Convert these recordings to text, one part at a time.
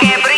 que.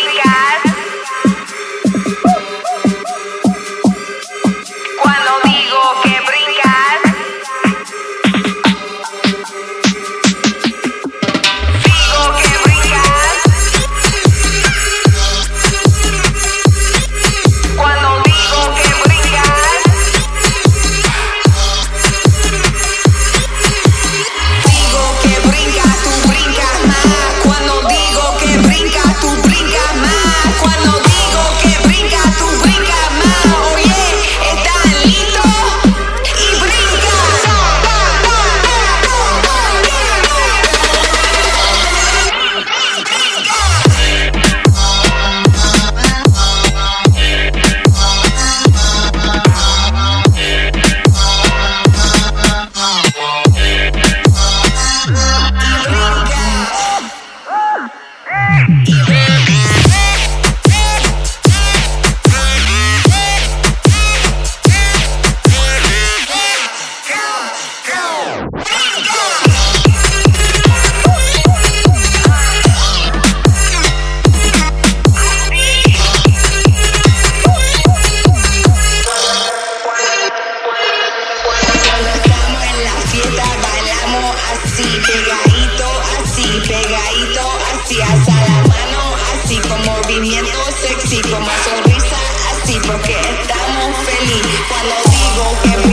Así, pegadito, así, pegadito, así, hasta la mano, así, con movimiento sexy, con más sonrisa, así, porque estamos felices. Cuando digo que